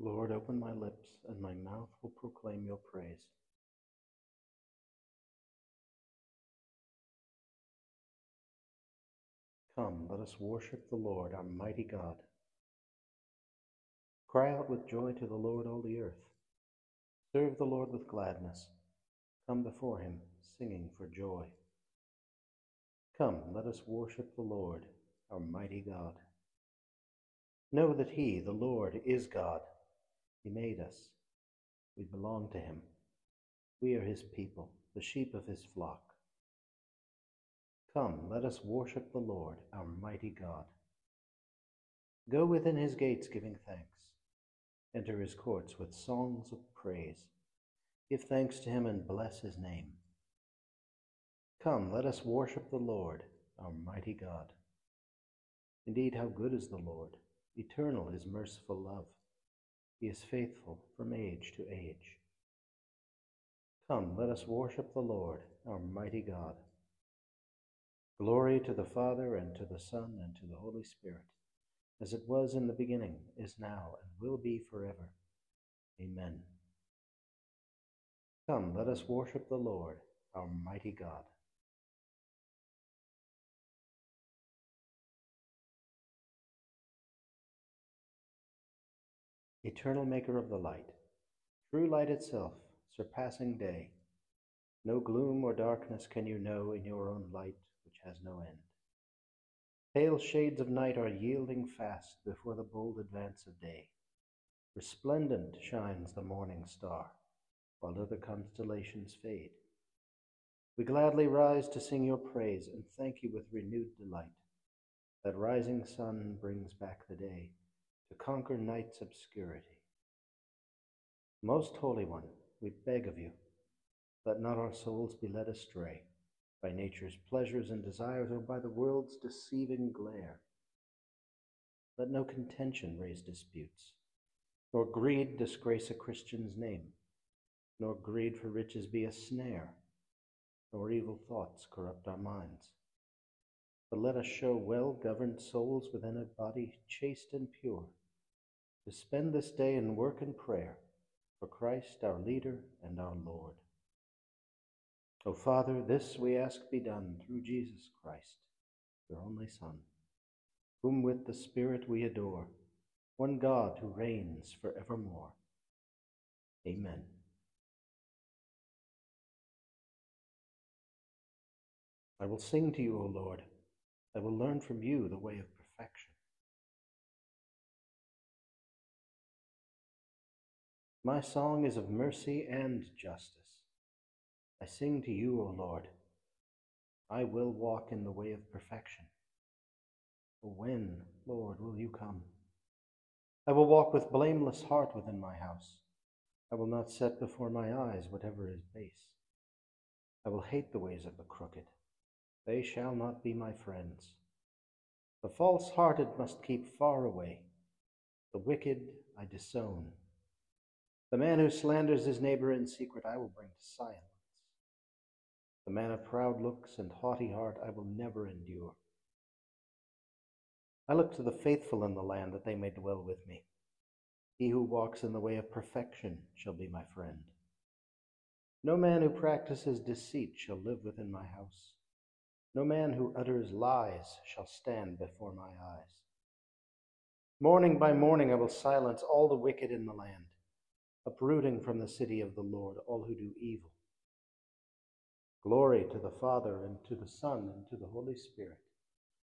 Lord, open my lips, and my mouth will proclaim your praise. Come, let us worship the Lord, our mighty God. Cry out with joy to the Lord, all the earth. Serve the Lord with gladness. Come before him, singing for joy. Come, let us worship the Lord, our mighty God. Know that he, the Lord, is God. He made us. We belong to him. We are his people, the sheep of his flock. Come, let us worship the Lord, our mighty God. Go within his gates giving thanks. Enter his courts with songs of praise. Give thanks to him and bless his name. Come, let us worship the Lord, our mighty God. Indeed, how good is the Lord! Eternal is merciful love. He is faithful from age to age. Come, let us worship the Lord, our mighty God. Glory to the Father, and to the Son, and to the Holy Spirit, as it was in the beginning, is now, and will be forever. Amen. Come, let us worship the Lord, our mighty God. Eternal Maker of the light, true light itself, surpassing day, no gloom or darkness can you know in your own light which has no end. Pale shades of night are yielding fast before the bold advance of day. Resplendent shines the morning star, while other constellations fade. We gladly rise to sing your praise and thank you with renewed delight. That rising sun brings back the day to conquer night's obscurity. Most Holy One, we beg of you, let not our souls be led astray by nature's pleasures and desires or by the world's deceiving glare. Let no contention raise disputes, nor greed disgrace a Christian's name, nor greed for riches be a snare, nor evil thoughts corrupt our minds. But let us show well governed souls within a body chaste and pure, to spend this day in work and prayer for Christ our leader and our Lord. O Father, this we ask be done through Jesus Christ, your only Son, whom with the Spirit we adore, one God who reigns for evermore. Amen. I will sing to you, O Lord. I will learn from you the way of perfection. My song is of mercy and justice. I sing to you, O Lord. I will walk in the way of perfection. when, Lord, will you come? I will walk with blameless heart within my house. I will not set before my eyes whatever is base. I will hate the ways of the crooked. They shall not be my friends. The false hearted must keep far away. The wicked I disown. The man who slanders his neighbor in secret I will bring to silence. The man of proud looks and haughty heart I will never endure. I look to the faithful in the land that they may dwell with me. He who walks in the way of perfection shall be my friend. No man who practices deceit shall live within my house. No man who utters lies shall stand before my eyes. Morning by morning I will silence all the wicked in the land, uprooting from the city of the Lord all who do evil. Glory to the Father, and to the Son, and to the Holy Spirit,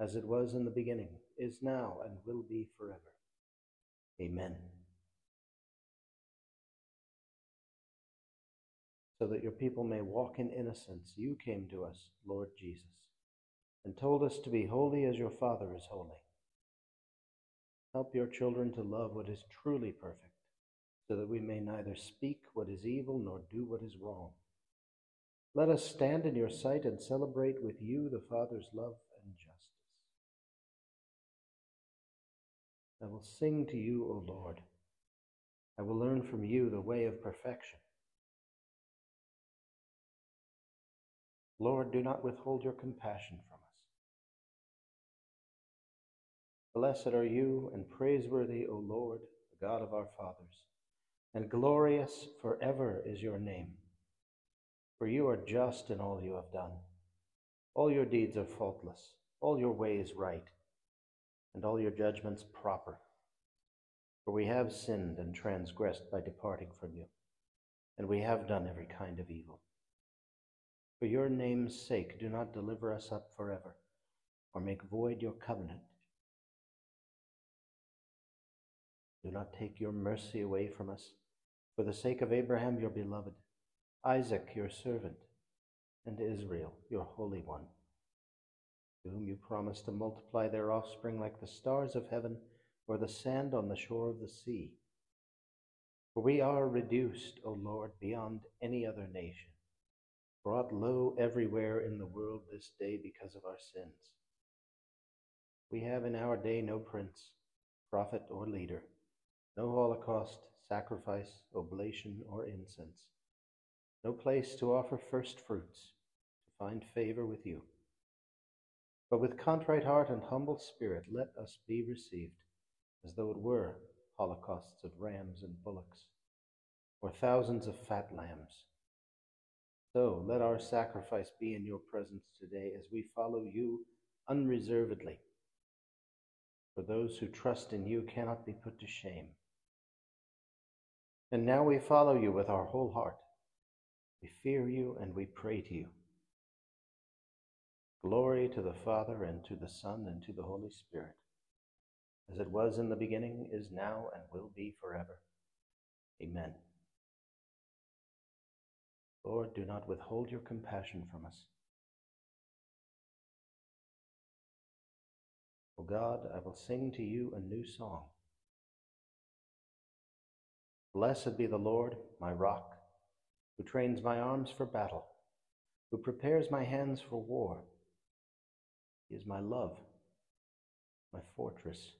as it was in the beginning, is now, and will be forever. Amen. So that your people may walk in innocence, you came to us, Lord Jesus, and told us to be holy as your Father is holy. Help your children to love what is truly perfect, so that we may neither speak what is evil nor do what is wrong let us stand in your sight and celebrate with you the Father's love and justice. I will sing to you, O Lord. I will learn from you the way of perfection. Lord, do not withhold your compassion from us. Blessed are you and praiseworthy, O Lord, the God of our fathers, and glorious forever is your name. For you are just in all you have done. All your deeds are faultless, all your ways right, and all your judgments proper. For we have sinned and transgressed by departing from you, and we have done every kind of evil. For your name's sake, do not deliver us up forever, or make void your covenant. Do not take your mercy away from us, for the sake of Abraham, your beloved, Isaac, your servant, and Israel, your Holy One, to whom you promised to multiply their offspring like the stars of heaven or the sand on the shore of the sea. For we are reduced, O Lord, beyond any other nation, brought low everywhere in the world this day because of our sins. We have in our day no prince, prophet, or leader, no holocaust, sacrifice, oblation, or incense, no place to offer first fruits, to find favor with you. But with contrite heart and humble spirit, let us be received as though it were holocausts of rams and bullocks, or thousands of fat lambs. So let our sacrifice be in your presence today as we follow you unreservedly. For those who trust in you cannot be put to shame. And now we follow you with our whole heart. We fear you and we pray to you. Glory to the Father, and to the Son, and to the Holy Spirit as it was in the beginning, is now, and will be forever. Amen. Lord, do not withhold your compassion from us. O God, I will sing to you a new song. Blessed be the Lord, my rock, who trains my arms for battle, who prepares my hands for war. He is my love, my fortress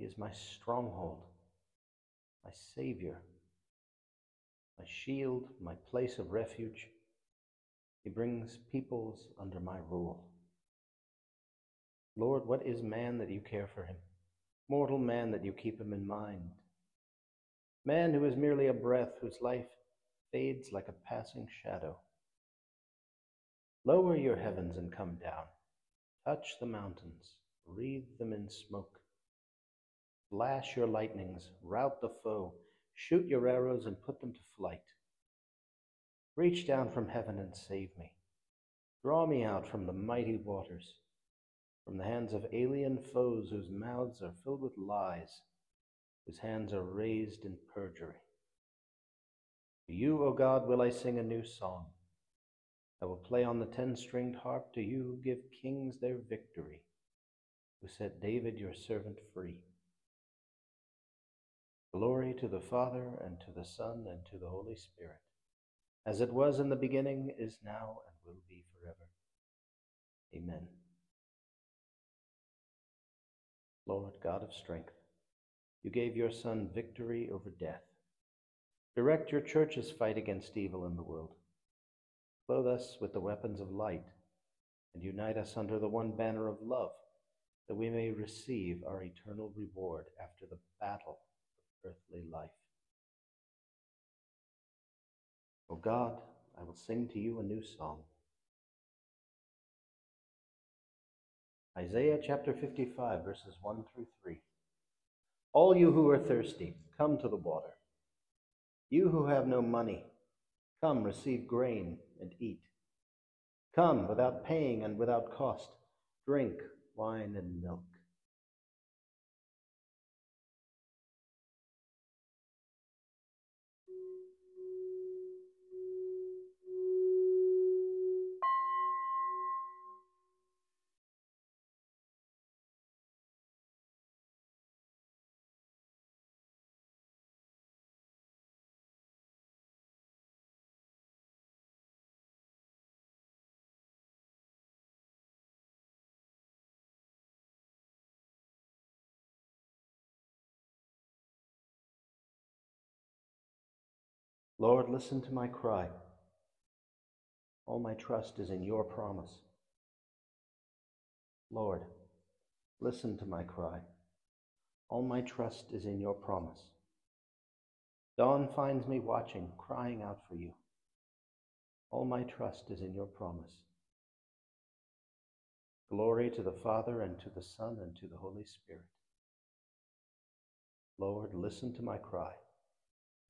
he is my stronghold, my Savior, my shield, my place of refuge. He brings peoples under my rule. Lord, what is man that you care for him? Mortal man that you keep him in mind? Man who is merely a breath, whose life fades like a passing shadow. Lower your heavens and come down. Touch the mountains, wreathe them in smoke. Flash your lightnings, rout the foe, shoot your arrows and put them to flight. Reach down from heaven and save me. Draw me out from the mighty waters, from the hands of alien foes whose mouths are filled with lies, whose hands are raised in perjury. To you, O God, will I sing a new song. I will play on the ten stringed harp. To you who give kings their victory, who set David your servant free. Glory to the Father, and to the Son, and to the Holy Spirit, as it was in the beginning, is now, and will be forever. Amen. Lord God of strength, you gave your Son victory over death. Direct your church's fight against evil in the world. Clothe us with the weapons of light, and unite us under the one banner of love, that we may receive our eternal reward after the battle of earthly life. O God, I will sing to you a new song. Isaiah chapter 55, verses 1 through 3. All you who are thirsty, come to the water. You who have no money, come receive grain and eat. Come without paying and without cost, drink wine and milk. Lord, listen to my cry. All my trust is in your promise. Lord, listen to my cry. All my trust is in your promise. Dawn finds me watching, crying out for you. All my trust is in your promise. Glory to the Father, and to the Son, and to the Holy Spirit. Lord, listen to my cry.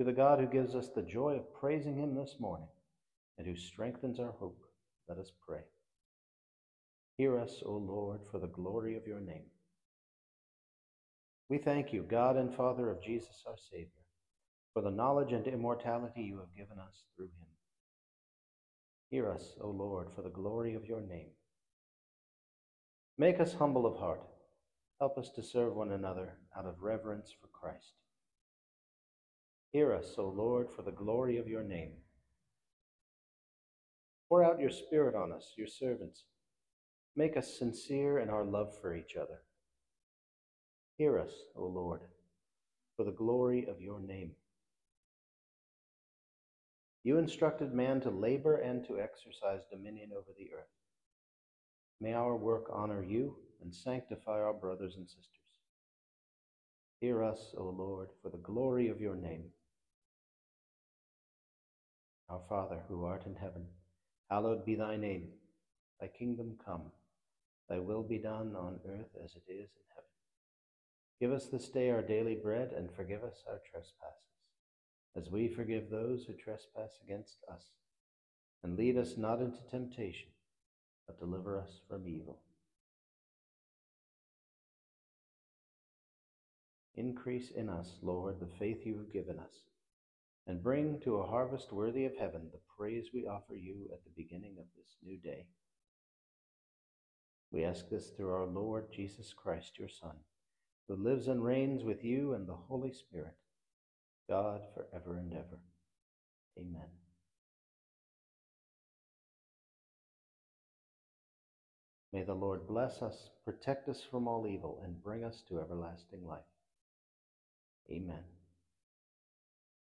To the God who gives us the joy of praising him this morning, and who strengthens our hope, let us pray. Hear us, O Lord, for the glory of your name. We thank you, God and Father of Jesus our Savior, for the knowledge and immortality you have given us through him. Hear us, O Lord, for the glory of your name. Make us humble of heart. Help us to serve one another out of reverence for Christ. Hear us, O Lord, for the glory of your name. Pour out your Spirit on us, your servants. Make us sincere in our love for each other. Hear us, O Lord, for the glory of your name. You instructed man to labor and to exercise dominion over the earth. May our work honor you and sanctify our brothers and sisters. Hear us, O Lord, for the glory of your name. Our Father, who art in heaven, hallowed be thy name. Thy kingdom come, thy will be done on earth as it is in heaven. Give us this day our daily bread, and forgive us our trespasses, as we forgive those who trespass against us. And lead us not into temptation, but deliver us from evil. Increase in us, Lord, the faith you have given us, and bring to a harvest worthy of heaven the praise we offer you at the beginning of this new day. We ask this through our Lord Jesus Christ, your Son who lives and reigns with you and the Holy Spirit, God forever and ever. Amen. May the Lord bless us, protect us from all evil, and bring us to everlasting life. Amen.